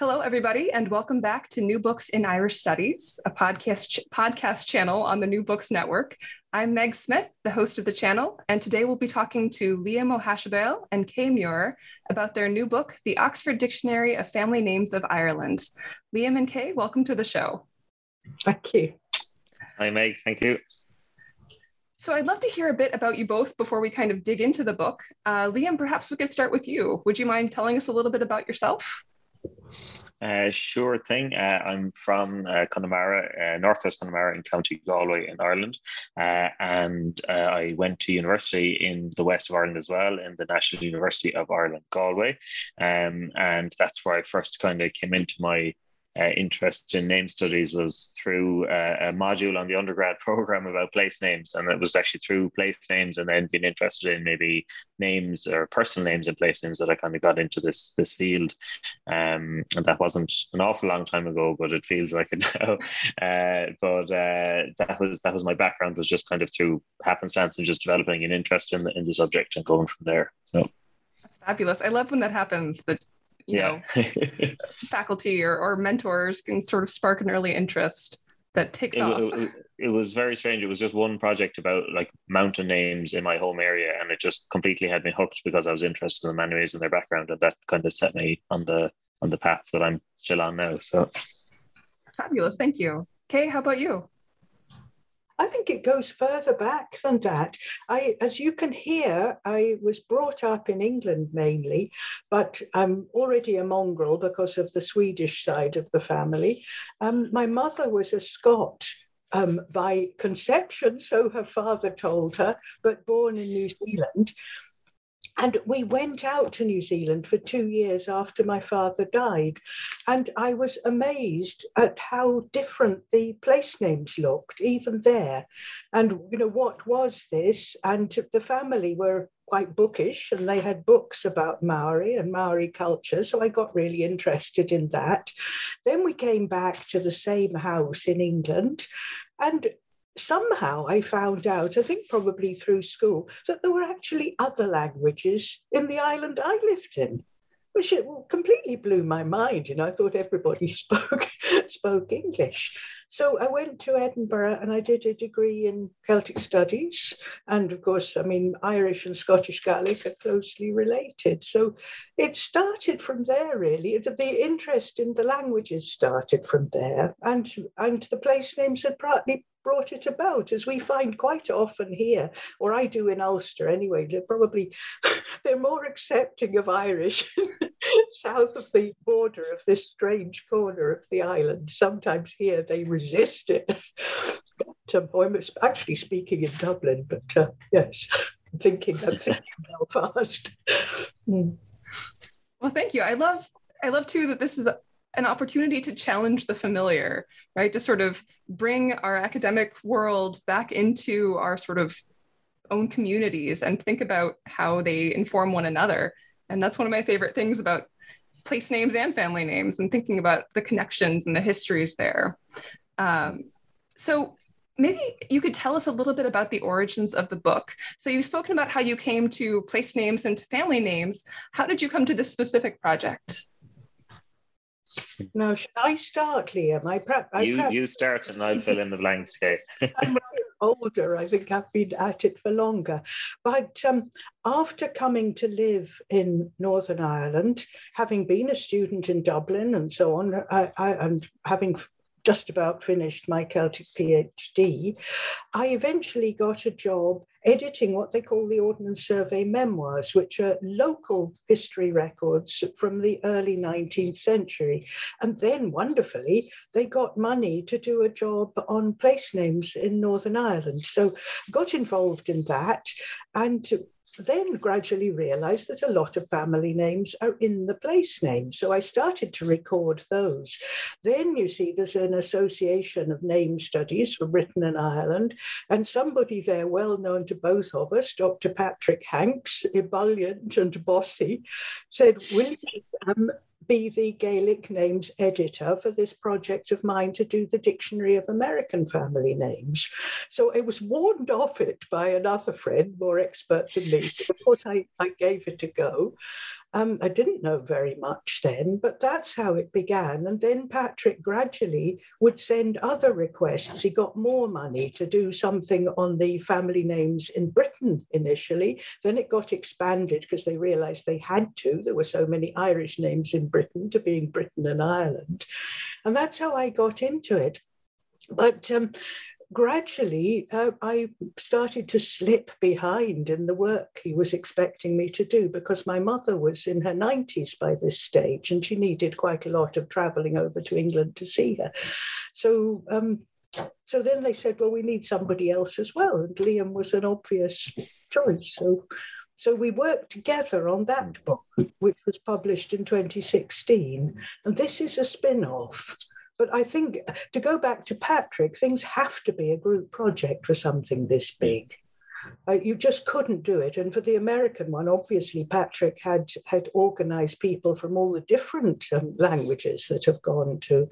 Hello, everybody, and welcome back to New Books in Irish Studies, a podcast ch- podcast channel on the New Books Network. I'm Meg Smith, the host of the channel, and today we'll be talking to Liam Ó hAisibéil and Kay Muhr about their new book, The Oxford Dictionary of Family Names of Ireland. Liam and Kay, welcome to the show. Thank you. Hi, Meg. Thank you. So I'd love to hear a bit about you both before we kind of dig into the book. Uh, Liam, perhaps we could start with you. Would you mind telling us a little bit about yourself? Uh, sure thing. Uh, I'm from uh, Connemara, uh, northwest Connemara in County Galway in Ireland, uh, and uh, I went to university in the west of Ireland as well, in the National University of Ireland, Galway, um, and that's where I first kind of came into my interest in name studies was through uh, a module on the undergrad program about place names. And it was actually through place names and then being interested in maybe names or personal names and place names that I kind of got into this this field. Um, and that wasn't an awful long time ago, but it feels like it now. Uh, but uh, that was that was my background was just kind of through happenstance and just developing an interest in the, in the subject and going from there. So. That's fabulous. I love when that happens. That you yeah. know faculty or, or mentors can sort of spark an early interest that takes it, off. it, it, was very strange. It was just one project about like mountain names in my home area and it just completely had me hooked because i was interested in the manuays and their background and that kind of set me on the on the paths that i'm still on now so. Fabulous. Thank you. Kay how about you I think it goes further back than that. I, as you can hear, I was brought up in England mainly, but I'm already a mongrel because of the Swedish side of the family. Um, my mother was a Scot um, by conception, so her father told her, but born in New Zealand. And we went out to New Zealand for two years after my father died. And I was amazed at how different the place names looked, even there. And, you know, what was this? And the family were quite bookish and they had books about Maori and Maori culture. So I got really interested in that. Then we came back to the same house in England. And somehow I found out, I think probably through school, that there were actually other languages in the island I lived in, which it completely blew my mind. You know, I thought everybody spoke spoke English. So I went to Edinburgh and I did a degree in Celtic studies. And of course, I mean, Irish and Scottish Gaelic are closely related. So it started from there, really. The interest in the languages started from there. And, and the place names had partly brought it about, as we find quite often here, or I do in Ulster anyway. They're probably they're more accepting of Irish south of the border of this strange corner of the island. Sometimes here they resist it. but, um, I'm actually speaking in Dublin, but uh, yes, I'm thinking I'm thinking Belfast. mm. Well, thank you. I love I love too that this is an opportunity to challenge the familiar, right? To sort of bring our academic world back into our sort of own communities and think about how they inform one another. And that's one of my favorite things about place names and family names and thinking about the connections and the histories there. Um, so maybe you could tell us a little bit about the origins of the book. So you've spoken about how you came to place names and to family names. How did you come to this specific project? Now, should I start, Liam? I prep. I you, you start and I'll fill in the blanks, okay? older. I think I've been at it for longer. But um, after coming to live in Northern Ireland, having been a student in Dublin and so on, I, I, and having just about finished my Celtic PhD, I eventually got a job editing what they call the Ordnance Survey memoirs, which are local history records from the early 19th century. And then, wonderfully, they got money to do a job on place names in Northern Ireland. So got involved in that and then gradually realized that a lot of family names are in the place name. So I started to record those. Then you see there's an association of name studies for Britain and Ireland, and somebody there well known to both of us, Dr. Patrick Hanks, ebullient and bossy, said, Will you um, be the Gaelic names editor for this project of mine to do the Dictionary of American Family Names. So I was warned off it by another friend, more expert than me. Of course, I, I gave it a go. Um, I didn't know very much then, but that's how it began. And then Patrick gradually would send other requests. He got more money to do something on the family names in Britain initially. Then it got expanded because they realized they had to. There were so many Irish names in Britain to being Britain and Ireland. And that's how I got into it. But um, gradually uh, I started to slip behind in the work he was expecting me to do because my mother was in her 90s by this stage and she needed quite a lot of traveling over to England to see her. So, um, so then they said, well, we need somebody else as well. And Liam was an obvious choice. So, so we worked together on that book, which was published in 2016. And this is a spin off. But I think uh, to go back to Patrick, things have to be a group project for something this big. Uh, you just couldn't do it. And for the American one, obviously, Patrick had had organized people from all the different um, languages that have gone to,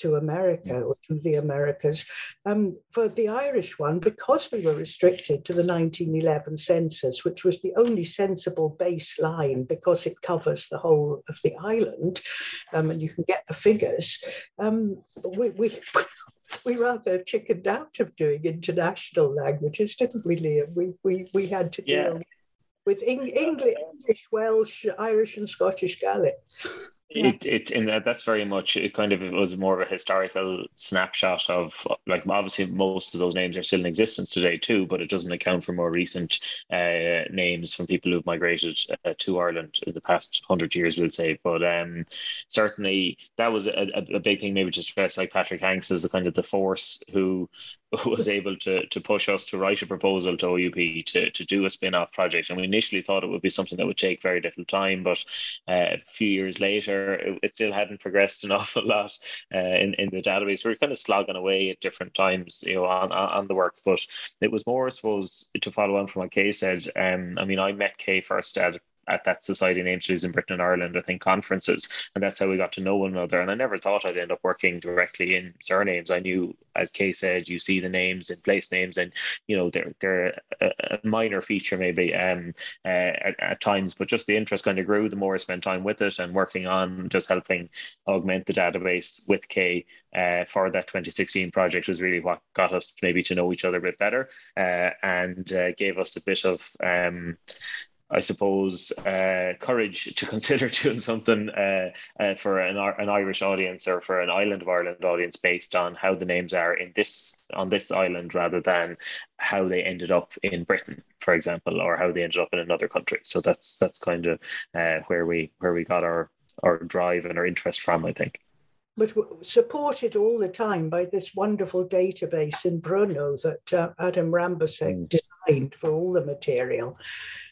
to America or to the Americas. Um, for the Irish one, because we were restricted to the 1911 census, which was the only sensible baseline because it covers the whole of the island, um, and you can get the figures, um, we, we we rather chickened out of doing international languages, didn't we, Liam? We we we had to deal yeah. with English, English, Welsh, Irish, and Scottish Gaelic. It, it in that that's very much it kind of it was more of a historical snapshot of like obviously most of those names are still in existence today too but it doesn't account for more recent uh, names from people who've migrated uh, to Ireland in the past hundred years we'll say. But um certainly that was a, a, big thing maybe to stress like Patrick Hanks is the kind of the force who was able to to push us to write a proposal to OUP to, to do a spin-off project. And we initially thought it would be something that would take very little time, but uh, a few years later, it, it, still hadn't progressed an awful lot uh, in, in the database. We were kind of slogging away at different times, you know, on, on the work. But it was more, I suppose, to follow on from what Kay said. Um, I mean, I met Kay first at at that Society Name Studies in Britain and Ireland, I think conferences, and that's how we got to know one another. And I never thought I'd end up working directly in surnames. I knew, as Kay said, you see the names and place names, and you know they're they're a, a minor feature maybe um, uh, at, at, times, but just the interest kind of grew the more I spent time with it and working on just helping augment the database with Kay uh, for that 2016 project was really what got us maybe to know each other a bit better uh, and uh, gave us a bit of um, I suppose, uh, courage to consider doing something uh, uh, for an, an Irish audience or for an island of Ireland audience based on how the names are in this on this island rather than how they ended up in Britain, for example, or how they ended up in another country. So that's that's kind of uh, where we where we got our our drive and our interest from, I think but supported all the time by this wonderful database in Brno that uh, Adam Rambousek mm. designed for all the material.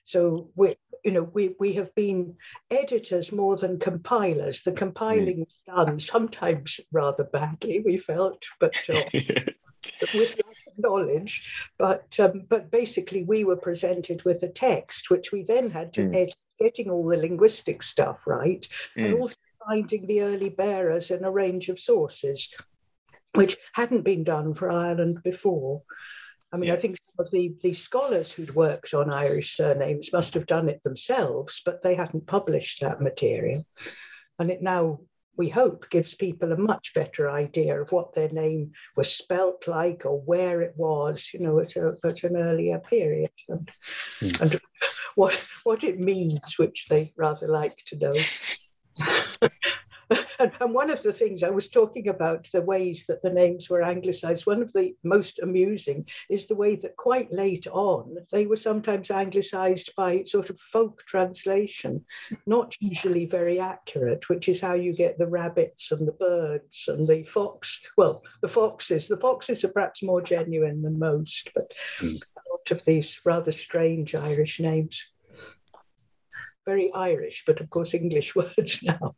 So we, you know, we, we have been editors more than compilers. The compiling was done sometimes rather badly, we felt, but uh, with knowledge. But um, but basically, we were presented with a text, which we then had to mm. edit, getting all the linguistic stuff right, mm. and also finding the early bearers in a range of sources, which hadn't been done for Ireland before. I mean, yeah. I think some of the, the scholars who'd worked on Irish surnames must have done it themselves, but they hadn't published that material. And it now we hope, gives people a much better idea of what their name was spelt like or where it was, you know, at, a, at an earlier period, and, mm. and what what it means, which they rather like to know. and, one of the things I was talking about, the ways that the names were anglicized, one of the most amusing is the way that quite late on, they were sometimes anglicized by sort of folk translation, not usually very accurate, which is how you get the rabbits and the birds and the fox. Well, the foxes, the foxes are perhaps more genuine than most, but mm. a lot of these rather strange Irish names very Irish, but of course English words now.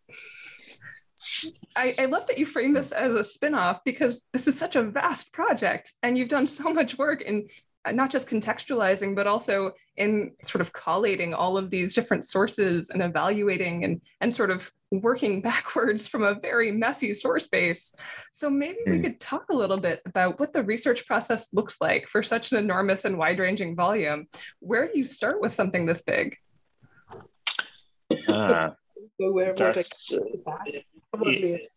I, I, love that you frame this as a spin-off because this is such a vast project and you've done so much work in uh, not just contextualizing but also in sort of collating all of these different sources and evaluating and, and sort of working backwards from a very messy source base so maybe mm. we hmm. could talk a little bit about what the research process looks like for such an enormous and wide-ranging volume where do you start with something this big uh, so where Probably.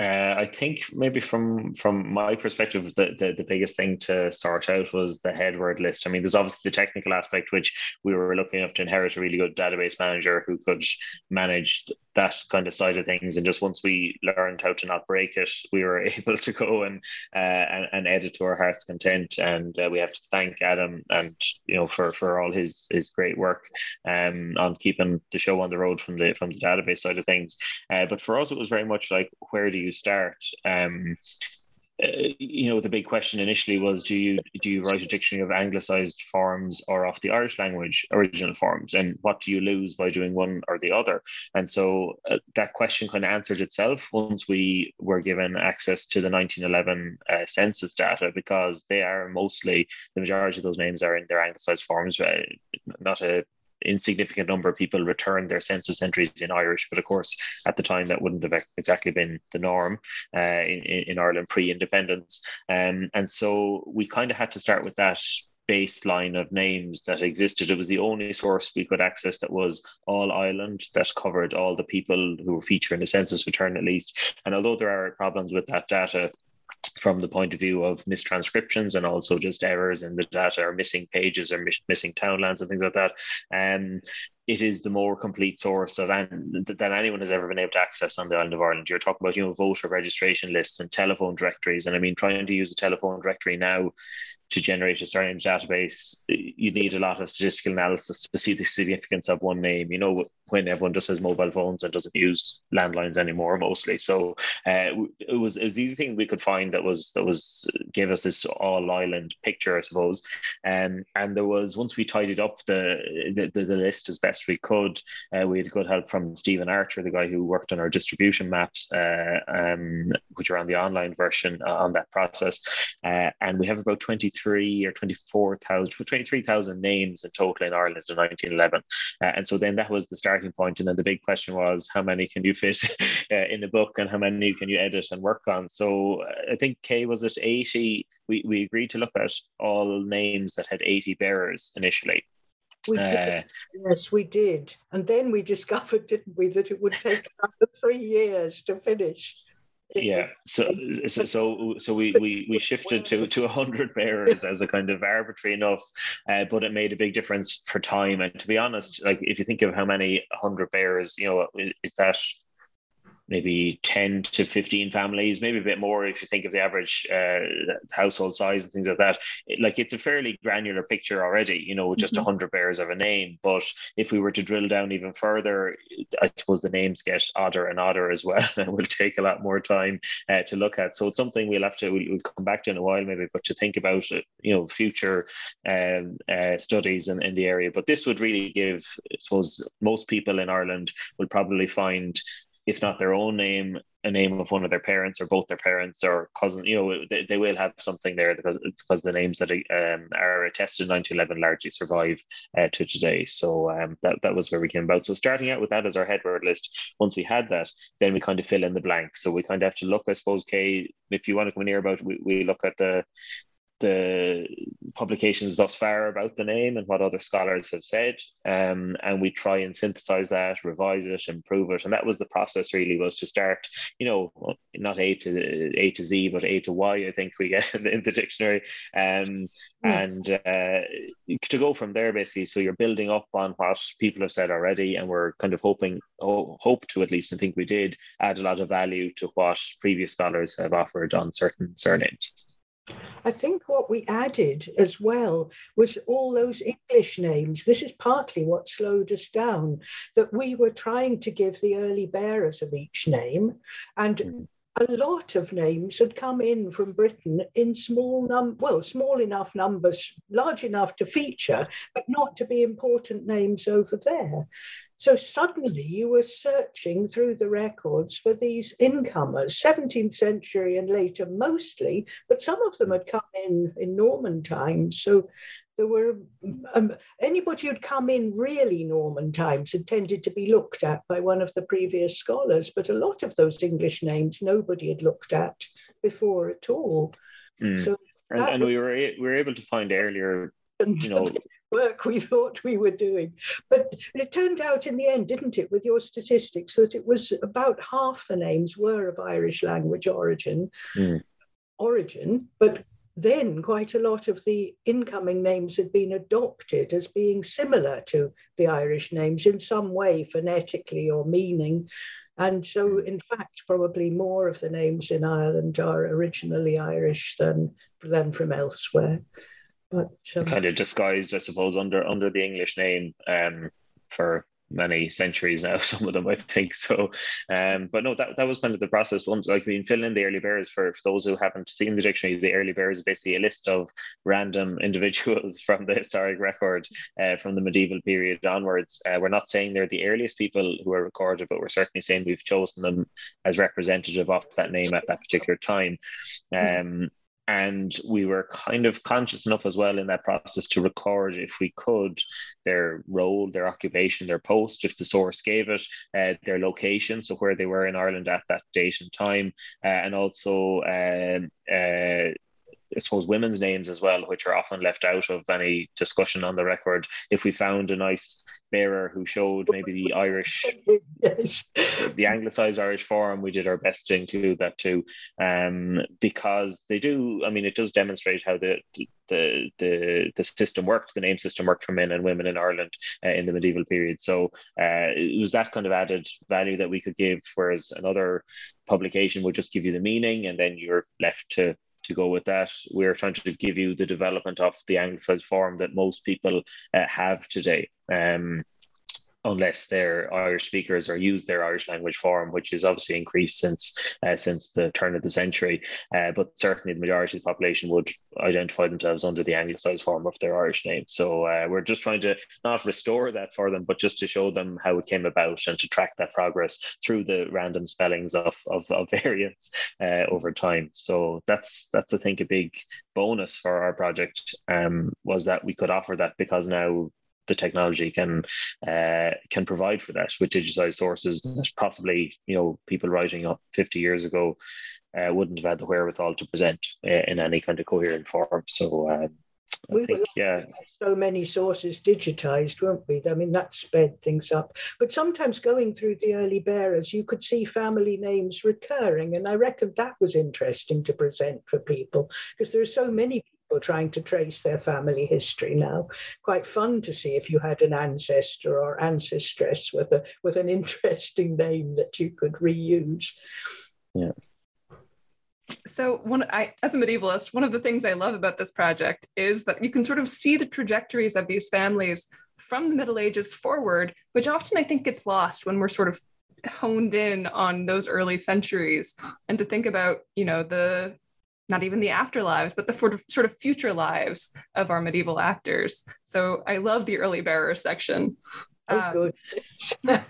Uh, I think maybe from from my perspective, the, the, the biggest thing to sort out was the head word list. I mean, there's obviously the technical aspect, which we were looking enough to inherit a really good database manager who could manage that kind of side of things. And just once we learned how to not break it, we were able to go and uh, and, and, edit to our heart's content. And uh, we have to thank Adam and you know for for all his his great work um, on keeping the show on the road from the from the database side of things. Uh, but for us, it was very much like where do you start? Um, you know, the big question initially was, do you do you write a dictionary of anglicized forms or of the Irish language original forms, and what do you lose by doing one or the other? And so uh, that question kind of answered itself once we were given access to the 1911 uh, census data, because they are mostly the majority of those names are in their anglicized forms, uh, not a insignificant number of people returned their census entries in Irish, but of course, at the time, that wouldn't have exactly been the norm uh, in, in Ireland pre independence. Um, and so we kind of had to start with that baseline of names that existed. It was the only source we could access that was all Ireland that covered all the people who were featured in the census return at least. And although there are problems with that data, from the point of view of mistranscriptions and also just errors in the data or missing pages or miss, missing townlands and things like that. Um, it is the more complete source of an, that anyone has ever been able to access on the island of Ireland. You're talking about you know voter registration lists and telephone directories, and I mean trying to use a telephone directory now to generate a surname database, you need a lot of statistical analysis to see the significance of one name. You know, when everyone just has mobile phones and doesn't use landlines anymore, mostly. So uh, it was it was the easy thing we could find that was that was gave us this all island picture, I suppose. Um, and there was once we tidied up the the, the list as best we could, uh, we had good help from Stephen Archer, the guy who worked on our distribution maps, uh, um, which are on the online version uh, on that process. Uh, and we have about 23 or 24,000, 23,000 names in total in Ireland in 1911. Uh, and so then that was the starting point. And then the big question was, how many can you fit uh, in a book and how many can you edit and work on? So uh, I think Kay was at 80. We, we agreed to look at all names that had 80 bearers initially. We did. Uh, yes, we did. And then we discovered, didn't we, that it would take another three years to finish yeah. So so so, so we, we we shifted to to 100 bearers as a kind of arbitrary enough uh, but it made a big difference for time. And to be honest like if you think of how many 100 bearers you know is that maybe 10 to 15 families, maybe a bit more if you think of the average uh, household size and things like that. It, like it's a fairly granular picture already, you know, with just mm-hmm. 100 bears of a name. But if we were to drill down even further, I suppose the names get odder and odder as well, and will take a lot more time uh, to look at. So it's something we'll have to, we'll, we'll, come back to in a while maybe, but to think about, you know, future um, uh, studies in, in the area. But this would really give, I suppose, most people in Ireland will probably find if not their own name, a name of one of their parents or both their parents or cousin. You know, they, they will have something there because because the names that um, are attested in 1911 largely survive uh, to today. So um, that that was where we came about. So starting out with that as our headword list. Once we had that, then we kind of fill in the blank. So we kind of have to look, I suppose, Kay, if you want to come in here about, we, we look at the the publications thus far about the name and what other scholars have said. Um, and we try and synthesize that revise it improve it. And that was the process really was to start you know not a to a to z but a to y i think we get in the, in the dictionary. Um, and uh, to go from there basically so you're building up on what people have said already and we're kind of hoping oh, hope to at least and think we did add a lot of value to what previous scholars have offered on certain surnames I think what we added as well was all those English names. This is partly what slowed us down, that we were trying to give the early bearers of each name. And hmm. a lot of names had come in from Britain in small num well, small enough numbers, large enough to feature, but not to be important names over there. So suddenly you were searching through the records for these incomers, 17th century and later mostly, but some of them had come in in Norman times. So there were um, anybody who'd come in really Norman times had tended to be looked at by one of the previous scholars, but a lot of those English names nobody had looked at before at all. Mm. So and, and we were we were able to find earlier you know work we thought we were doing. But it turned out in the end, didn't it, with your statistics, that it was about half the names were of Irish language origin. Mm. Origin, but then quite a lot of the incoming names had been adopted as being similar to the Irish names in some way, phonetically or meaning. And so, hmm. in fact, probably more of the names in Ireland are originally Irish than, than from elsewhere. But um, kind of disguised, I suppose, under under the English name um, for many centuries now. Some of them, I think. So, um, but no, that, that was kind of the process. Once, like, I mean, fill in the early bearers for, for those who haven't seen the dictionary. The early bearers is basically a list of random individuals from the historic record uh, from the medieval period onwards. Uh, we're not saying they're the earliest people who are recorded, but we're certainly saying we've chosen them as representative of that name at that particular time. Um, and we were kind of conscious enough as well in that process to record if we could their role their occupation their post if the source gave it uh, their location so where they were in ireland at that date and time. Uh, and also um, uh, I suppose women's names as well, which are often left out of any discussion on the record. If we found a nice bearer who showed maybe the Irish, yes. the anglicized Irish form, we did our best to include that too, um, because they do. I mean, it does demonstrate how the the the the system worked, the name system worked for men and women in Ireland uh, in the medieval period. So uh, it was that kind of added value that we could give, whereas another publication would just give you the meaning, and then you're left to to go with that. We're trying to give you the development of the anglicized form that most people uh, have today. Um, unless they're Irish speakers or use their Irish language form, which is obviously increased since uh, since the turn of the century. Uh, but certainly, the majority of the population would identify themselves under the Anglicised form of their Irish name. So uh, we're just trying to not restore that for them, but just to show them how it came about and to track that progress through the random spellings of of, of variants uh, over time. So that's that's I think a big bonus for our project um, was that we could offer that because now the technology can uh, can provide for that with digitized sources that possibly you know people writing up 50 years ago uh, wouldn't have had the wherewithal to present uh, in any kind of coherent form so um, I we think, were yeah. so many sources digitized, weren't we? I mean, that sped things up. But sometimes going through the early bearers, you could see family names recurring. And I reckon that was interesting to present for people because there are so many people trying to trace their family history now. Quite fun to see if you had an ancestor or ancestress with a with an interesting name that you could reuse. Yeah. So one I as a medievalist, one of the things I love about this project is that you can sort of see the trajectories of these families from the Middle Ages forward, which often I think gets lost when we're sort of honed in on those early centuries and to think about you know the not even the afterlives, but the sort of, future lives of our medieval actors. So I love the early bearer section. Oh, um, good.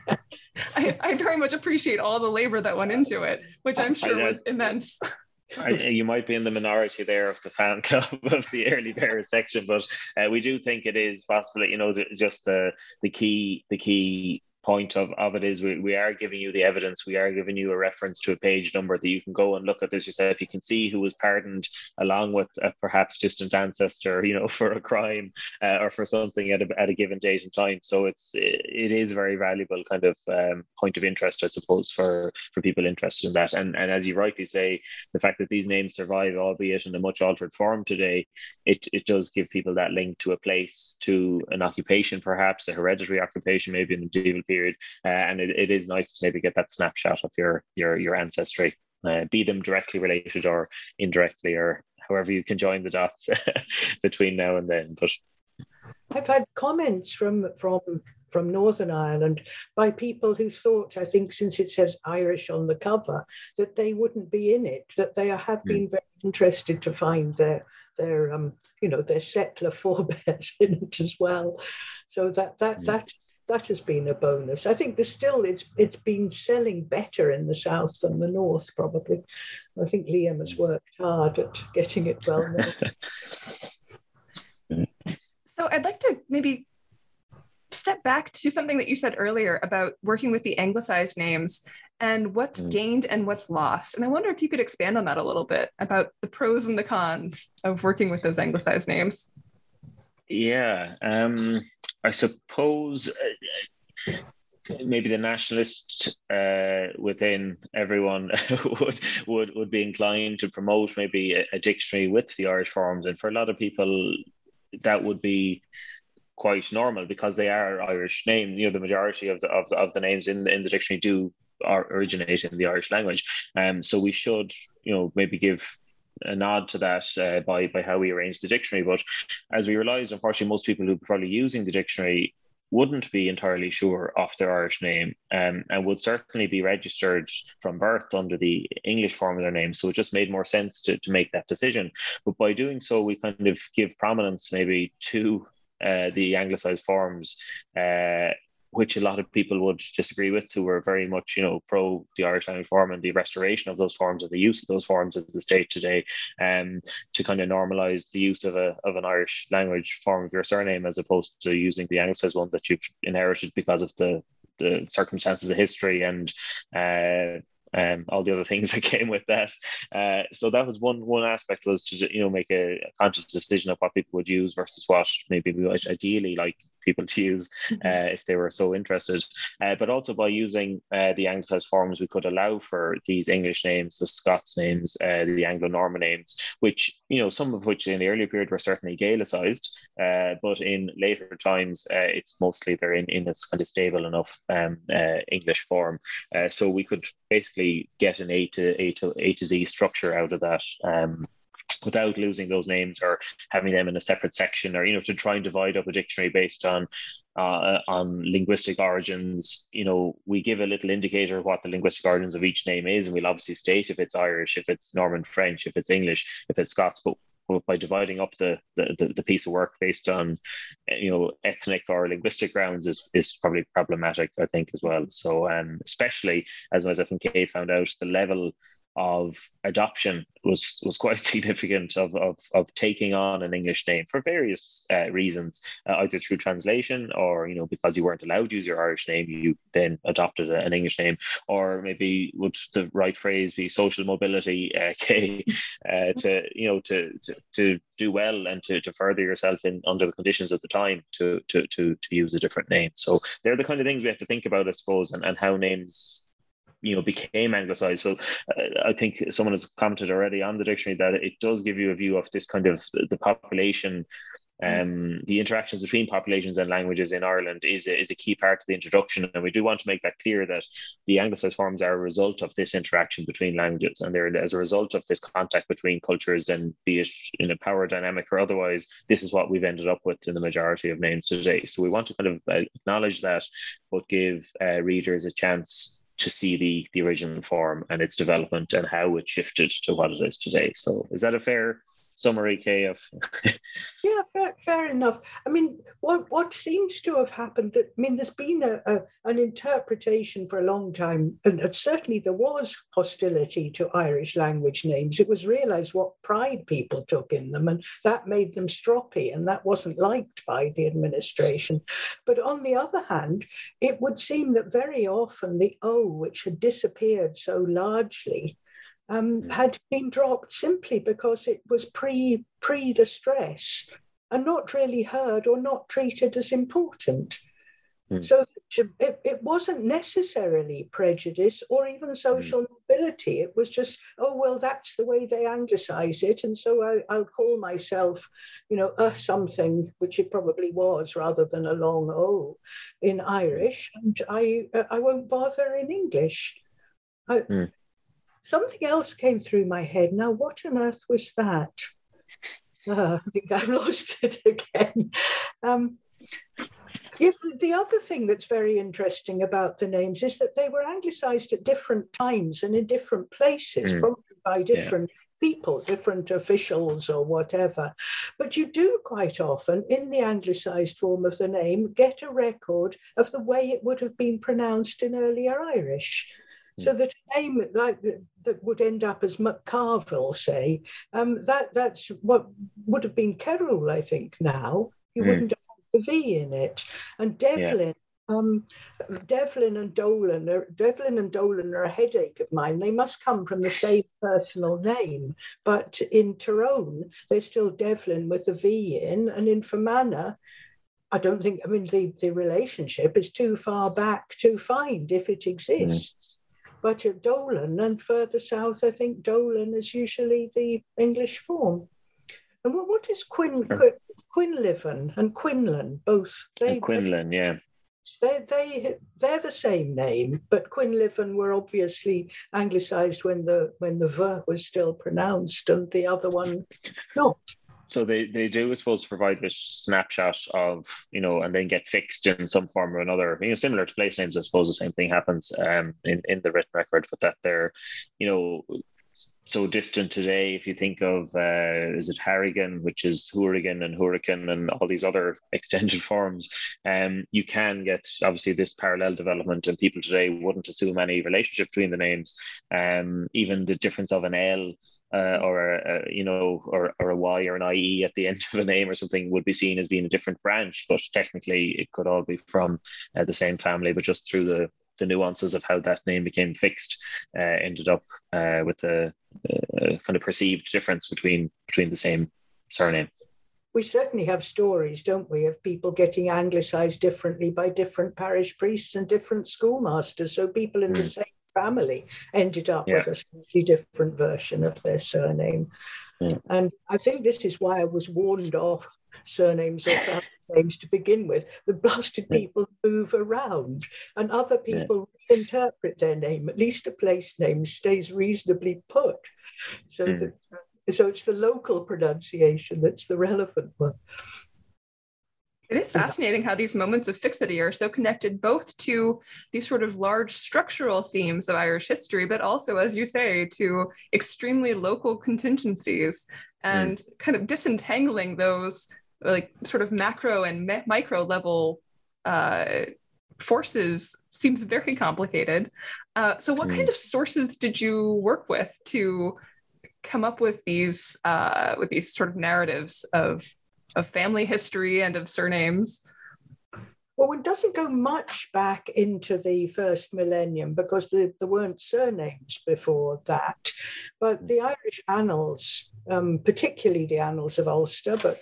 I, I, very much appreciate all the labor that went into it, which I'm sure was immense. I, you might be in the minority there of the fan club of the early bearer section, but uh, we do think it is possible. You know, just the the key the key point of, of it is we, we are giving you the evidence. We are giving you a reference to a page number that you can go and look at. This yourself you can see who was pardoned along with a perhaps distant ancestor you know for a crime uh, or for something at a, at a given date and time. So it's it is a very valuable kind of um, point of interest i suppose for for people interested in that. And and as you rightly say the fact that these names survive albeit in a much altered form today it, it does give people that link to a place to an occupation perhaps a hereditary occupation maybe in the period. Uh, and it, it is nice to maybe get that snapshot of your your your ancestry, uh, be them directly related or indirectly, or however you can join the dots between now and then. But I've had comments from from from Northern Ireland by people who thought, I think, since it says Irish on the cover, that they wouldn't be in it. That they have hmm. been very interested to find their their um, you know their settler forebears in it as well. So that that mm. that that has been a bonus. I think there's still it's it's been selling better in the south than the north probably. I think Liam has worked hard at getting it well known. so I'd like to maybe step back to something that you said earlier about working with the anglicized names and what's mm. gained and what's lost. And I wonder if you could expand on that a little bit about the pros and the cons of working with those anglicized names. Yeah, um, I suppose uh, maybe the nationalist uh, within everyone would, would would be inclined to promote maybe a, a, dictionary with the Irish forms, and for a lot of people, that would be quite normal because they are Irish names. You know, the majority of the of the, of the names in the, in the dictionary do originate in the Irish language. Um, so we should, you know, maybe give a nod to that uh, by by how we arrange the dictionary. But as we realised, unfortunately, most people who are probably using the dictionary wouldn't be entirely sure of their Irish name um, and would certainly be registered from birth under the English form of their name. So it just made more sense to, to make that decision. But by doing so, we kind of give prominence maybe to uh, the anglicized forms uh, which a lot of people would disagree with, who were very much, you know, pro the Irish language form and the restoration of those forms and the use of those forms in the state today, um, to kind of normalise the use of a of an Irish language form of your surname as opposed to using the Anglicized one that you've inherited because of the the circumstances of history and uh, um, all the other things that came with that. Uh, so that was one one aspect was to you know make a, a, conscious decision of what people would use versus what maybe we ideally like people to use mm-hmm. uh, if they were so interested. Uh, but also by using uh, the anglicized forms, we could allow for these English names, the Scots names, uh, the Anglo-Norman names, which you know some of which in the earlier period were certainly Gaelicized, uh, but in later times it's mostly they're in in this kind of stable enough um, English form. so we could basically get an A to A to A to Z structure out of that. Um, without losing those names or having them in a separate section or you know to try and divide up a dictionary based on uh, on linguistic origins you know we give a little indicator of what the linguistic origins of each name is and we'll obviously state if it's irish if it's norman french if it's english if it's scots but by dividing up the, the, the, piece of work based on you know ethnic or linguistic grounds is, is probably problematic I think as well. So um, especially as as I think Kay found out the level of adoption was was quite significant of, of, of taking on an English name for various uh, reasons, uh, either through translation or you know because you weren't allowed to use your Irish name, you then adopted an English name, or maybe would the right phrase be social mobility, uh, Kay, uh, to you know to, to to do well and to, to further yourself in under the conditions of the time to to to to use a different name. So they're the kind of things we have to think about, I suppose, and, and how names you know became anglicized so uh, i think someone has commented already on the dictionary that it does give you a view of this kind of the population um, the interactions between populations and languages in Ireland is a, is a key part of the introduction, and we do want to make that clear that the Anglicized forms are a result of this interaction between languages, and they're as a result of this contact between cultures, and be it in a power dynamic or otherwise, this is what we've ended up with in the majority of names today. So we want to kind of uh, acknowledge that, but give uh, readers a chance to see the the original form and its development and how it shifted to what it is today. So is that a fair summary, Kay, of. yeah, fair, fair, enough. I mean, what what seems to have happened that I mean, there's been a, a an interpretation for a long time, and, and certainly there was hostility to Irish language names. It was realised what pride people took in them, and that made them stroppy, and that wasn't liked by the administration. But on the other hand, it would seem that very often the O, which had disappeared so largely, um, mm. had been dropped simply because it was pre pre the stress and not really heard or not treated as important. Mm. So it, it wasn't necessarily prejudice or even hmm. social mm. mobility. It was just, oh, well, that's the way they anglicize it. And so I, will call myself, you know, a something, which it probably was rather than a long O in Irish. And I, I won't bother in English. I, mm something else came through my head. Now, what on earth was that? Uh, I think I've lost it again. Um, yes, the other thing that's very interesting about the names is that they were anglicized at different times and in different places, mm. probably by different. Yeah. People, different officials, or whatever. But you do quite often, in the anglicized form of the name, get a record of the way it would have been pronounced in earlier Irish. So hmm. that a name like that would end up as McCarville, say, um, that that's what would have been Kerrul, I think. Now you mm. wouldn't have the V in it, and Devlin. Yeah. Um, Devlin and Dolan are, Devlin and Dolan are a headache of mine. They must come from the same personal name, but in Tyrone, they're still Devlin with a V in, and in Fermanagh, I don't think, I mean, the, the relationship is too far back to find if it exists. But at Dolan and further south, I think Dolan is usually the English form. And what, what is Quin, sure. Quinlivan and Quinlan? Both They, Quinlan, yeah. They, they, they're the same name, but Quinlivan were obviously anglicised when the when the v was still pronounced, and the other one not so they, they do, I suppose, provide this snapshot of, you know, and then get fixed in some form or another. You know, similar to place names, I suppose the same thing happens um, in, in the written record, but that they're, you know, so distant today. If you think of, uh, is it Harrigan, which is Hourigan and Hurricane and all these other extended forms, um, you can get obviously this parallel development, and people today wouldn't assume any relationship between the names. Um, even the difference of an L uh, or a, you know, or, or a Y or an IE at the end of a name or something would be seen as being a different branch, but technically it could all be from uh, the same family, but just through the the nuances of how that name became fixed uh, ended up uh, with a, a, kind of perceived difference between between the same surname. We certainly have stories, don't we, of people getting anglicized differently by different parish priests and different schoolmasters. So people in mm. the hmm. same family ended up yeah. with a slightly different version of their surname. Yeah. And I think this is why I was warned off surnames or family names to begin with. The blasted people move around and other people yeah. reinterpret their name. At least a place name stays reasonably put. So mm. that so it's the local pronunciation that's the relevant one. It is fascinating how these moments of fixity are so connected both to these sort of large structural themes of Irish history, but also, as you say, to extremely local contingencies and mm. kind of disentangling those like sort of macro and me- micro level uh, forces seems very complicated. Uh, so, what mm. kind of sources did you work with to come up with these uh, with these sort of narratives of of family history and of surnames? Well, it doesn't go much back into the first millennium because there, there weren't surnames before that. But the Irish annals, um, particularly the annals of Ulster, but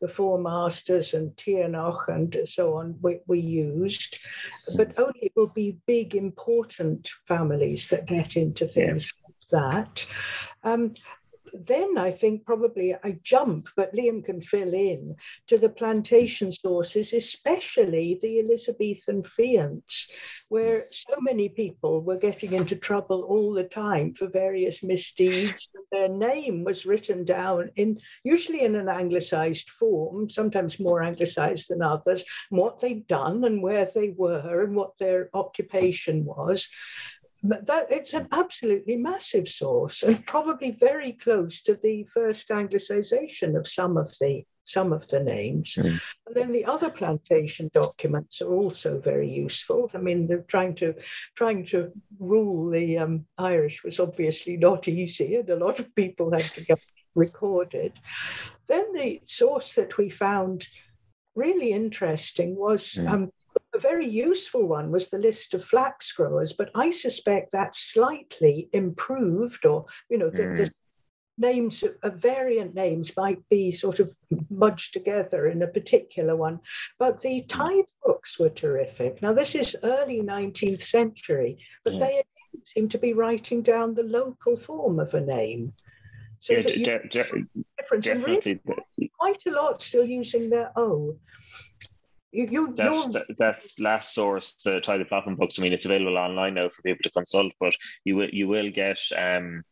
the Four Masters and Tiernach and so on, we, we used. But only it will be big, important families that get into things yeah. like that. Um, then I think probably I jump, but Liam can fill in to the plantation sources, especially the Elizabethan fiants, where so many people were getting into trouble all the time for various misdeeds. Their name was written down in usually in an anglicized form, sometimes more anglicized than others, what they'd done and where they were and what their occupation was that it's an absolutely massive source and probably very close to the first anglicization of some of the some of the names. Mm. And then the other plantation documents are also very useful. I mean, they're trying to trying to rule the um, Irish was obviously not easy, and a lot of people had to get recorded. Then the source that we found really interesting was mm. um, a very useful one was the list of flax growers, but I suspect that's slightly improved, or you know, the, mm. the names, uh, variant names might be sort of mudged together in a particular one. But the mm. tithe books were terrific. Now, this is early 19th century, but mm. they seem to be writing down the local form of a name. So yeah, that you de- de- difference. Definitely. And really quite a lot still using their O. You, you, that, that, last source, the Tithe Applotment books, I mean, it's available online now for people to consult, but you will you will get um,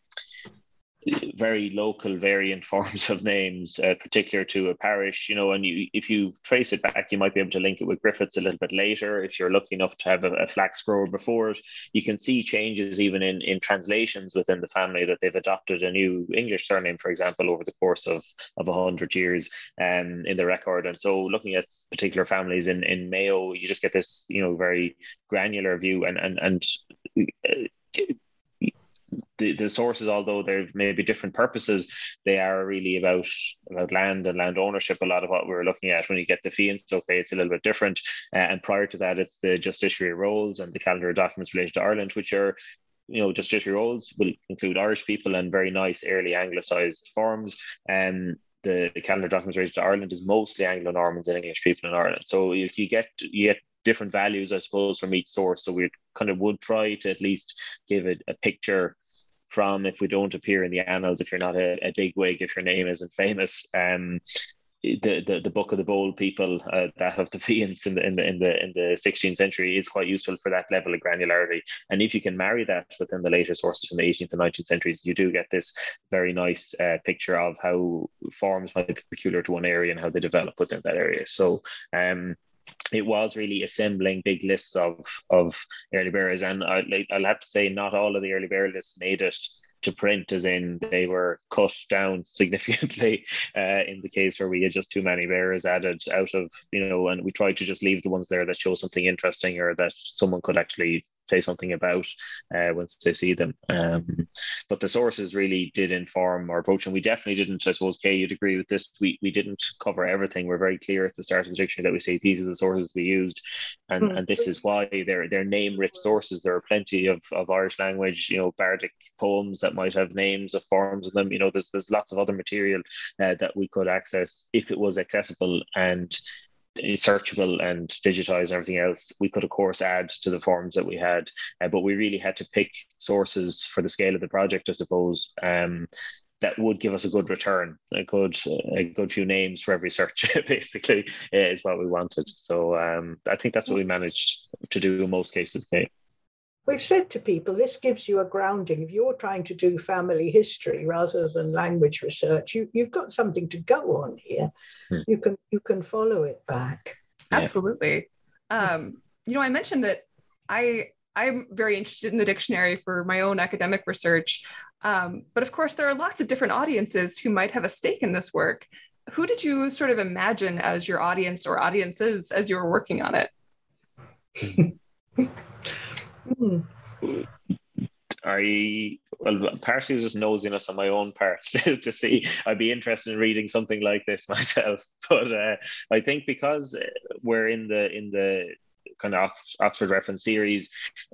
very local variant forms of names, uh, particular to a parish, you know, and you, if you trace it back, you might be able to link it with Griffiths a little bit later. If you're lucky enough to have a, a flax grower before it, you can see changes even in, in translations within the family that they've adopted a new English surname, for example, over the course of, of 100 years um, in the record. And so looking at particular families in, in Mayo, you just get this, you know, very granular view and, and, and uh, the, the sources, although they've maybe different purposes, they are really about about land and land ownership. A lot of what we're looking at when you get the fiants stuff, it's a little bit different. Uh, and prior to that, it's the justiciary rolls and the calendar documents related to Ireland, which are you know, justiciary rolls will include Irish people and very nice early Anglicized forms. And um, the, the calendar documents related to Ireland is mostly Anglo Normans and English people in Ireland. So if you get you get different values, I suppose, from each source. So we kind of would try to at least give it a picture from if we don't appear in the annals, if you're not a, a big wig, if your name isn't famous. Um, the, the, the book of the bold people uh, that have defiance in the in the in the in the 16th century is quite useful for that level of granularity. And if you can marry that within the later sources from the 18th and 19th centuries, you do get this very nice uh, picture of how forms might be peculiar to one area and how they develop within that area. So um, it was really assembling big lists of of early bearers, and I, will have to say, not all of the early bearer lists made it to print, as in they were cut down significantly uh, in the case where we had just too many bearers added out of you know, and we tried to just leave the ones there that show something interesting or that someone could actually say something about uh, once they see them. Um, but the sources really did inform our approach, and we definitely didn't. I suppose Kay, you'd agree with this. We we didn't cover everything. We're very clear at the start of the dictionary that we say these are the sources we used, and mm. and this is why they're they're name rich sources. There are plenty of, of Irish language, you know, bardic poems that might have names of forms in them. You know, there's there's lots of other material uh, that we could access if it was accessible and searchable and digitized and everything else, we could of course add to the forms that we had, uh, but we really had to pick sources for the scale of the project, I suppose. Um, that would give us a good return, a good a good few names for every search, basically, is what we wanted. So um, I think that's what we managed to do in most cases. Kay. We've said to people this gives you a grounding. If you're trying to do family history rather than language research, you, you've got something to go on here. Hmm. You can you can follow it back. Absolutely. Um, you know, I mentioned that I I'm very interested in the dictionary for my own academic research. Um, but of course, there are lots of different audiences who might have a stake in this work. Who did you sort of imagine as your audience or audiences as you were working on it? I well, partially was just nosiness on my own part to see. I'd be interested in reading something like this myself, but uh, I think because we're in the in the kind of Oxford reference series,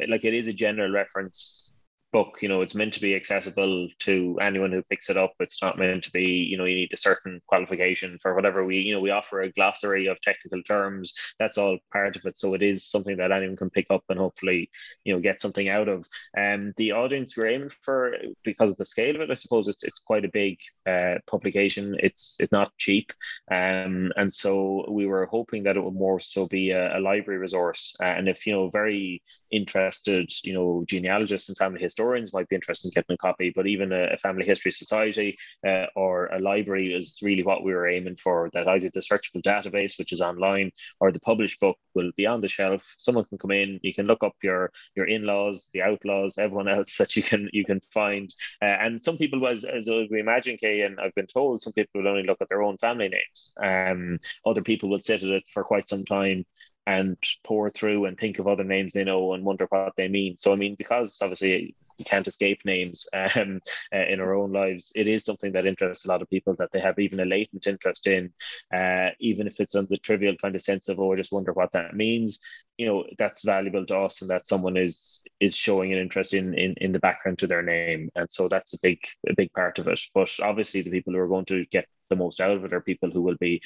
like it is a general reference book you know it's meant to be accessible to anyone who picks it up. It's not meant to be you know you need a certain qualification for whatever we you know we offer a glossary of technical terms. That's all part of it. So it is something that anyone can pick up and hopefully you know get something out of. And um, the audience we're aiming for because of the scale of it i suppose it's, it's quite a big uh, publication. It's it's not cheap. Um, and so we were hoping that it would more so be a, a library resource. Uh, and if you know very interested you know genealogists and family historians historians might be interested in getting a copy, but even a, a family history society uh, or a library is really what we were aiming for. That either the searchable database, which is online, or the published book will be on the shelf. Someone can come in, you can look up your your in-laws, the outlaws, everyone else that you can you can find. Uh, and some people, as, as we imagine, Kay, and I've been told, some people will only look at their own family names. Um, other people will sit at it for quite some time and pore through and think of other names they know and wonder what they mean. So I mean, because obviously we can't escape names um, uh, in our own lives. It is something that interests a lot of people that they have even a latent interest in, uh, even if it's on the trivial kind of sense of, oh, I just wonder what that means. You know, that's valuable to us, and that someone is is showing an interest in in, in the background to their name, and so that's a big a big part of it. But obviously, the people who are going to get the most out of it are people who will be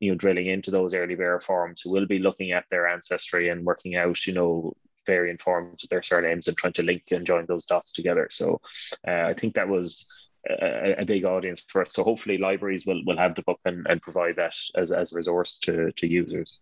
you know drilling into those early bearer forms who will be looking at their ancestry and working out you know variant forms of their surnames and trying to link and join those dots together. So uh, I think that was a, a, big audience for us. So hopefully libraries will, will have the book and, and provide that as, as a resource to, to users.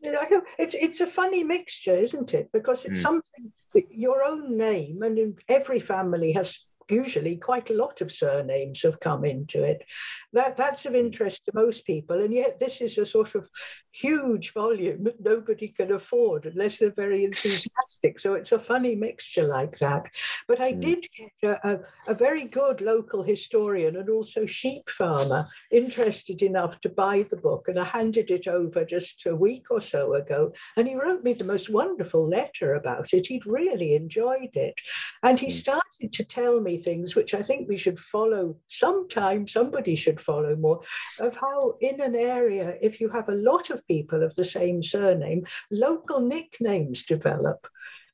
You know, it's it's a funny mixture, isn't it? Because it's mm. something that your own name, and every family has usually quite a lot of surnames have come into it. That, that's of interest to most people. And yet this is a sort of huge volume that nobody can afford unless they're very enthusiastic. So it's a funny mixture like that. But I mm. did get a, a, very good local historian and also sheep farmer interested enough to buy the book. And I handed it over just a week or so ago. And he wrote me the most wonderful letter about it. He'd really enjoyed it. And he mm. started to tell me things which I think we should follow sometime, somebody should follow more, of how in an area, if you have a lot of people of the same surname, local nicknames develop.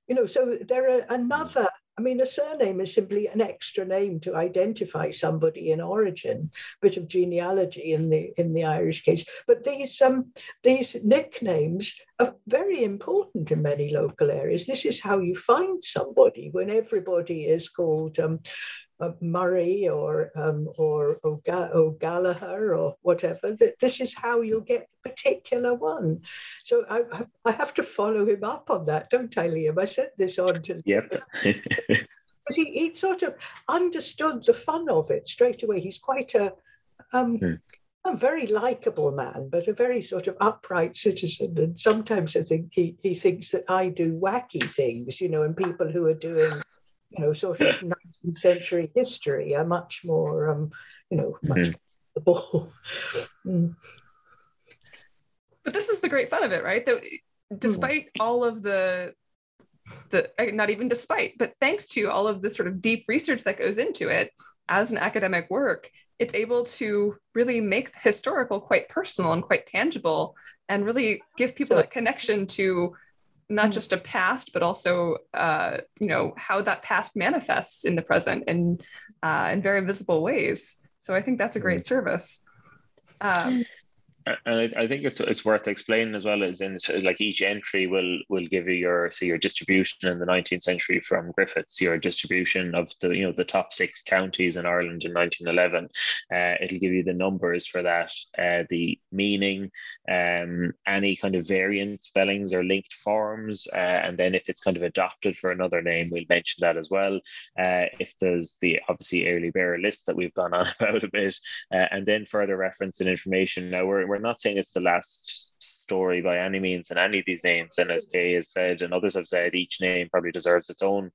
You know, so there are mm. another I mean, a surname is simply an extra name to identify somebody in origin, bit of genealogy in the in the Irish case. But these um, these nicknames are very important in many local areas. This is how you find somebody when everybody is called um, uh, Murray or um, or O'Gallagher or whatever. That This is how you'll get the particular one. So I, I have to follow him up on that, don't I, Liam? I sent this on to yep. because he, he sort of understood the fun of it straight away. He's quite a um, hmm. a very likable man, but a very sort of upright citizen. And sometimes I think he, he thinks that I do wacky things, you know, and people who are doing you know, sort of 19th century history are much more, um, you know, much mm-hmm. the ball. mm. But this is the great fun of it, right? That despite mm. all of the the not even despite, but thanks to all of the sort of deep research that goes into it as an academic work, it's able to really make the historical quite personal and quite tangible and really give people so, that connection to not mm. just a past, but also, uh, you know, how that past manifests in the present in, uh, in very visible ways. So I think that's a great mm. service. Um, and I, think it's it's worth explaining as well as in like each entry will will give you your say your distribution in the 19th century from Griffiths, your distribution of the you know the top six counties in Ireland in 1911. Uh, it'll give you the numbers for that, uh, the meaning, um, any kind of variant spellings or linked forms, uh, and then if it's kind of adopted for another name, we'll mention that as well. Uh, if there's the obviously early bearer list that we've gone on about a bit, uh, and then further reference and information. Now we're we're not saying it's the last story by any means in any of these names. And as Kay has said, and others have said, each name probably deserves its own,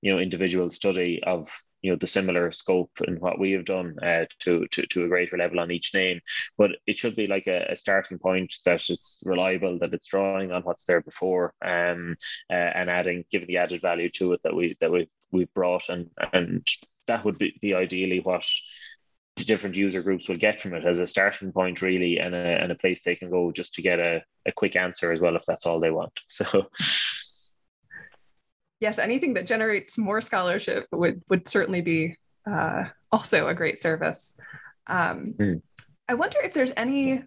you know, individual study of you know the similar scope and what we have done uh, to, to to a greater level on each name but it should be like a, a, starting point that it's reliable that it's drawing on what's there before um uh, and adding giving the added value to it that we that we've we've brought and and that would be, be ideally what the different user groups will get from it as a starting point really and a, and a place they can go just to get a, a quick answer as well if that's all they want so yes anything that generates more scholarship would would certainly be uh, also a great service um, mm. i wonder if there's any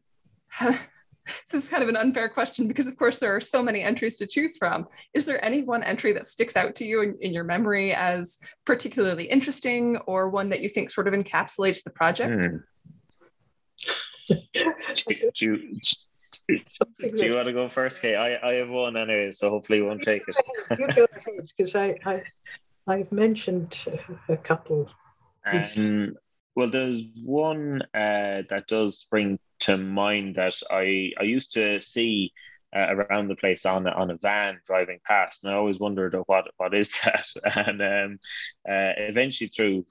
this is kind of an unfair question because of course there are so many entries to choose from is there any one entry that sticks out to you in, in your memory as particularly interesting or one that you think sort of encapsulates the project hmm. do, you, do you want to go first Kay? I, I have one anyway so hopefully you won't take it you go ahead because I, I I've mentioned a couple. Um, well, there's one uh, that does spring to mind that I, I used to see uh, around the place on on a van driving past, and I always wondered oh, what what is that. And um, uh, eventually, through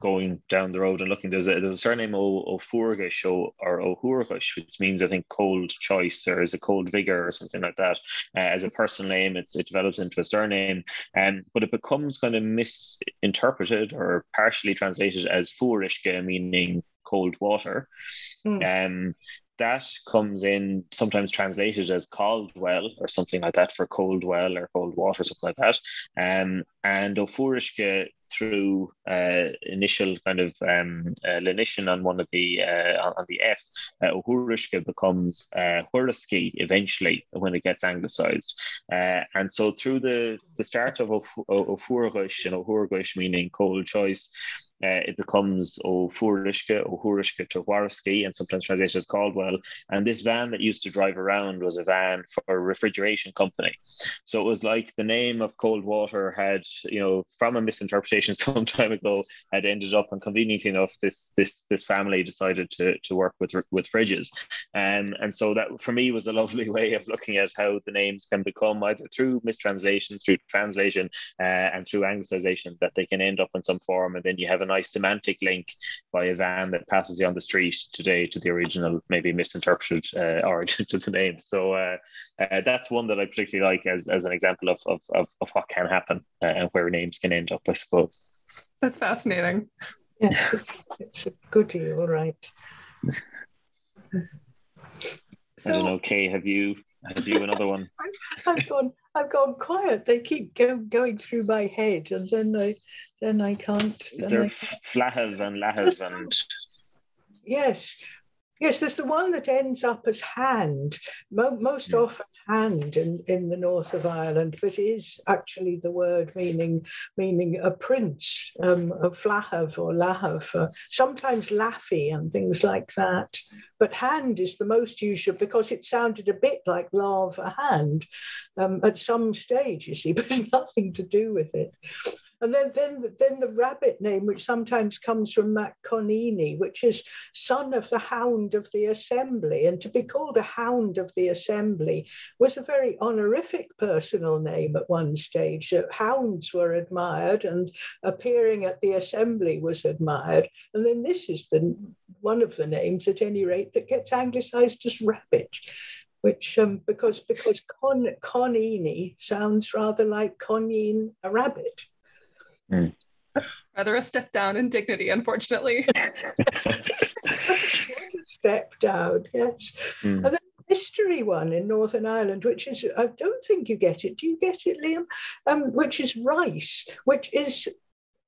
going down the road and looking, there's a, there's a surname o, Ofurgish or, or Ohurgish, which means I think cold choice or is a cold vigor or something like that. Uh, as a personal name, it develops into a surname, um, but it becomes kind of misinterpreted or partially translated as Furishke, meaning cold water. Mm. Um, that comes in sometimes translated as Caldwell or something like that for cold well or cold water, something like that. Um, and Ofurishke through uh, initial kind of um, uh, lenition on one of the uh, on the F, uh, becomes uh, eventually when it gets anglicized. Uh, and so through the, the start of Ofurish and Ohurish meaning cold choice, uh, it becomes O Furishke, O to and sometimes translated as Caldwell. And this van that used to drive around was a van for a refrigeration company. So it was like the name of cold water had, you know, from a misinterpretation some time ago, had ended up, and conveniently enough, this this this family decided to, to work with with fridges. Um, and so that for me was a lovely way of looking at how the names can become either through mistranslation, through translation, uh, and through anglicization, that they can end up in some form. And then you have a nice semantic link by a van that passes you on the street today to the original, maybe misinterpreted uh, origin to the name. So uh, uh, that's one that I particularly like as, as an example of, of, of, of what can happen uh, and where names can end up, I suppose. That's fascinating. Yeah, it's a goodie, all right. So, I don't know, Kay, have you have you another one? I've gone I've gone quiet. They keep go, going through my head and then I then I can't. Is there Flahav and Lahav and? Yes, yes. There's the one that ends up as hand, Mo- most yeah. often hand in, in the north of Ireland, but is actually the word meaning meaning a prince, um, a Flahav or Lahav, uh, sometimes Laffy and things like that. But hand is the most usual because it sounded a bit like lava hand um, at some stage, you see, but it's nothing to do with it. And then, then, then the rabbit name, which sometimes comes from Conini, which is son of the hound of the assembly. And to be called a hound of the assembly was a very honorific personal name at one stage. Hounds were admired and appearing at the assembly was admired. And then this is the one of the names, at any rate, that gets anglicized as rabbit which um, because because con, conini sounds rather like conine a rabbit. Mm. Rather a step down in dignity, unfortunately. step down, yes. Mm. And the mystery one in Northern Ireland, which is, I don't think you get it. Do you get it, Liam? Um, which is Rice, which is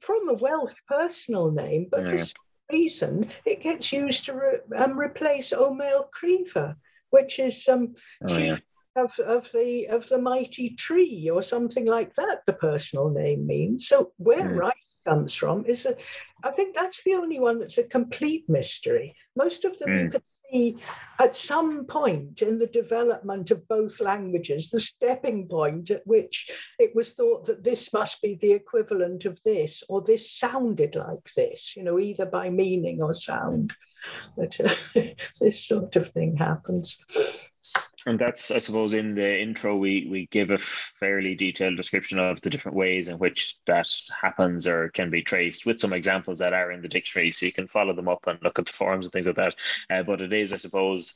from a Welsh personal name, but yeah. for some reason it gets used to re- um, replace O'Mael Creever, which is um, oh, chief yeah of, of the of the mighty tree or something like that the personal name means so where mm. rice comes from is a i think that's the only one that's a complete mystery most of them mm. you can see at some point in the development of both languages the stepping point at which it was thought that this must be the equivalent of this or this sounded like this you know either by meaning or sound that uh, this sort of thing happens and that's, I suppose, in the intro, we we give a fairly detailed description of the different ways in which that happens or can be traced, with some examples that are in the dictionary, so you can follow them up and look at the forms and things like that. Uh, but it is, I suppose,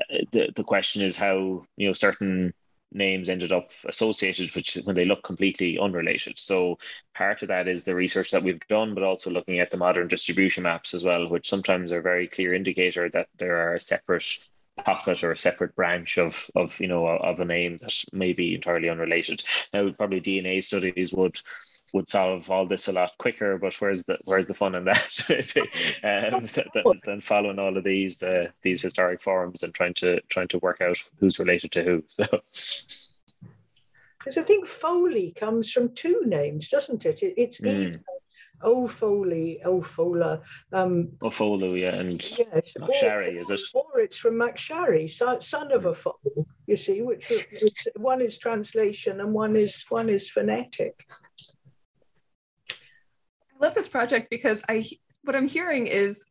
uh, the the question is how you know certain names ended up associated which when they look completely unrelated so part of that is the research that we've done but also looking at the modern distribution maps as well which sometimes are very clear indicator that there are separate pocket or a separate branch of of you know of a name that may be entirely unrelated. Now, probably DNA studies would would solve all this a lot quicker. But where's the where's the fun in that? um, than, than, following all of these uh, these historic forms and trying to trying to work out who's related to who. So. Because I think Foley comes from two names, doesn't it? it it's mm. Either O'Foley, O'Fola. Um, O'Folu, yeah, and yes, McSharry, is it? Or it's from McSharry, son of a foal, you see, which, which one is translation and one is one is phonetic. I love this project because I what I'm hearing is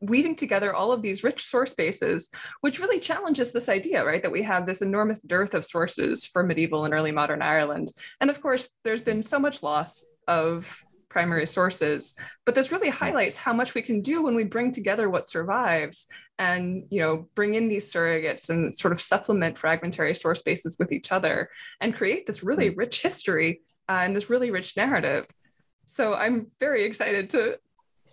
weaving together all of these rich source bases, which really challenges this idea, right, that we have this enormous dearth of sources for medieval and early modern Ireland. And of course, there's been so much loss of primary sources but this really highlights how much we can do when we bring together what survives and you know bring in these surrogates and sort of supplement fragmentary source bases with each other and create this really hmm. rich history uh, and this really rich narrative so i'm very excited to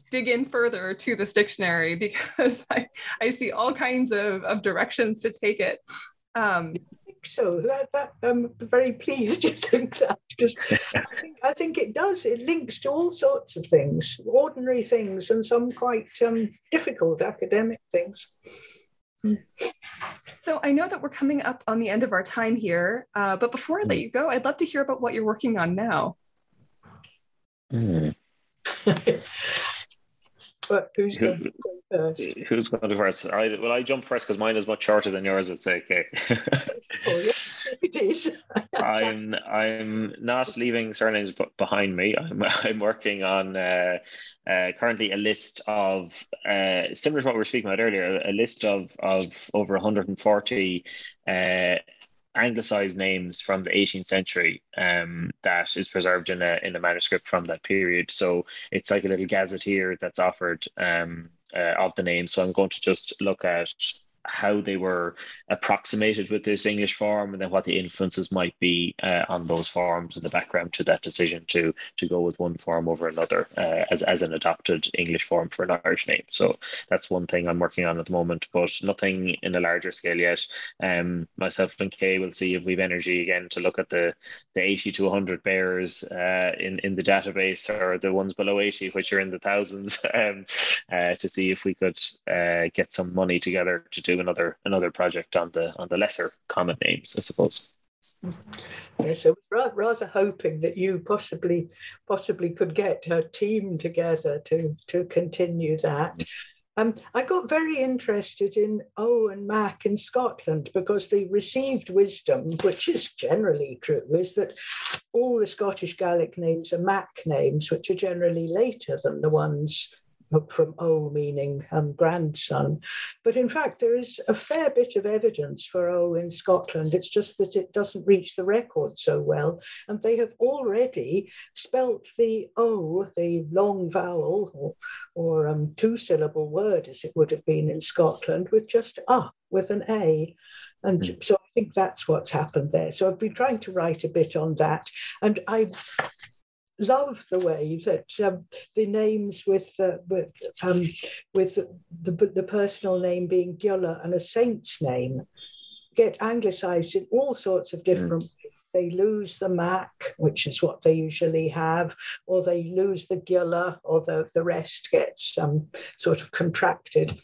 dig in further to this dictionary because I, I see all kinds of, of directions to take it. Um, so. That, that, I'm very pleased you think that because I think, I think it does. It links to all sorts of things, ordinary things, and some quite um, difficult academic things. So I know that we're coming up on the end of our time here, uh, but before I let you go, I'd love to hear about what you're working on now. Mm. But who's going to go first? Who's going to first? I, well, I jump first because mine is much shorter than yours. It's okay. oh, yeah, it is. I'm I'm not leaving surnames behind me. I'm I'm working on uh, uh, currently a list of uh, similar to what we were speaking about earlier, a list of of over 140 uh, anglicized names from the 18th century um, that is preserved in a in a manuscript from that period. So it's like a little gazetteer that's offered um, uh, of the names. So I'm going to just look at how they were approximated with this English form and then what the influences might be uh, on those forms in the background to that decision to to go with one form over another uh, as, as an adopted English form for an Irish name. So that's one thing I'm working on at the moment, but nothing in a larger scale yet. Um, myself and Kay will see if we've energy again to look at the, the 80 to 100 bearers uh, in, in the database or the ones below 80, which are in the thousands, um, uh, to see if we could uh, get some money together to do another another project on the on the lesser common names, I suppose. Yeah, so rather hoping that you possibly possibly could get a team together to to continue that. Um, I got very interested in O and Mac in Scotland because the received wisdom, which is generally true, is that all the Scottish Gaelic names are Mac names, which are generally later than the ones from O meaning um, grandson. But in fact, there is a fair bit of evidence for O in Scotland. It's just that it doesn't reach the record so well. And they have already spelt the O, the long vowel or, or um, two syllable word, as it would have been in Scotland, with just A, with an A. And mm. so I think that's what's happened there. So I've been trying to write a bit on that. And I love the way that um, the names with uh, with, um, with the, the personal name being Giolla and a saint's name get anglicized in all sorts of different mm. They lose the Mac, which is what they usually have, or they lose the Giolla, or the, the rest gets um, sort of contracted.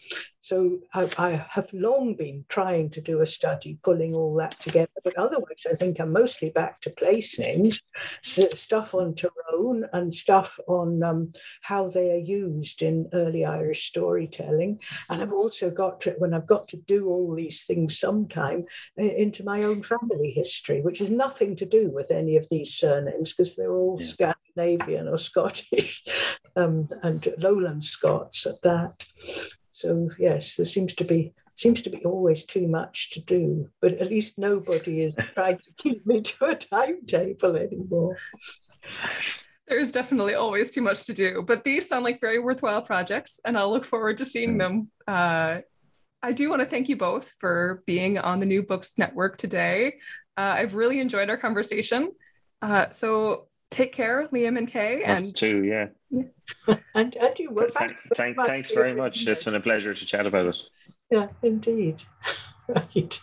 So I, I, have long been trying to do a study pulling all that together, but otherwise I think I'm mostly back to place names, stuff on Tyrone and stuff on um, how they are used in early Irish storytelling. And I've also got to, when I've got to do all these things sometime, into my own family history, which has nothing to do with any of these surnames because they're all yeah. Scandinavian or Scottish um, and Lowland Scots at that. So yes, there seems to be seems to be always too much to do, but at least nobody is trying to keep me to a timetable anymore. There's definitely always too much to do, but these sound like very worthwhile projects, and I'll look forward to seeing them. Uh, I do want to thank you both for being on the New Books Network today. Uh, I've really enjoyed our conversation. Uh, so take care, Liam and Kay. Us and too, yeah. Yeah. and, and you well, thank, thank, thanks very much. It's been a pleasure to chat about it. Yeah, indeed. right.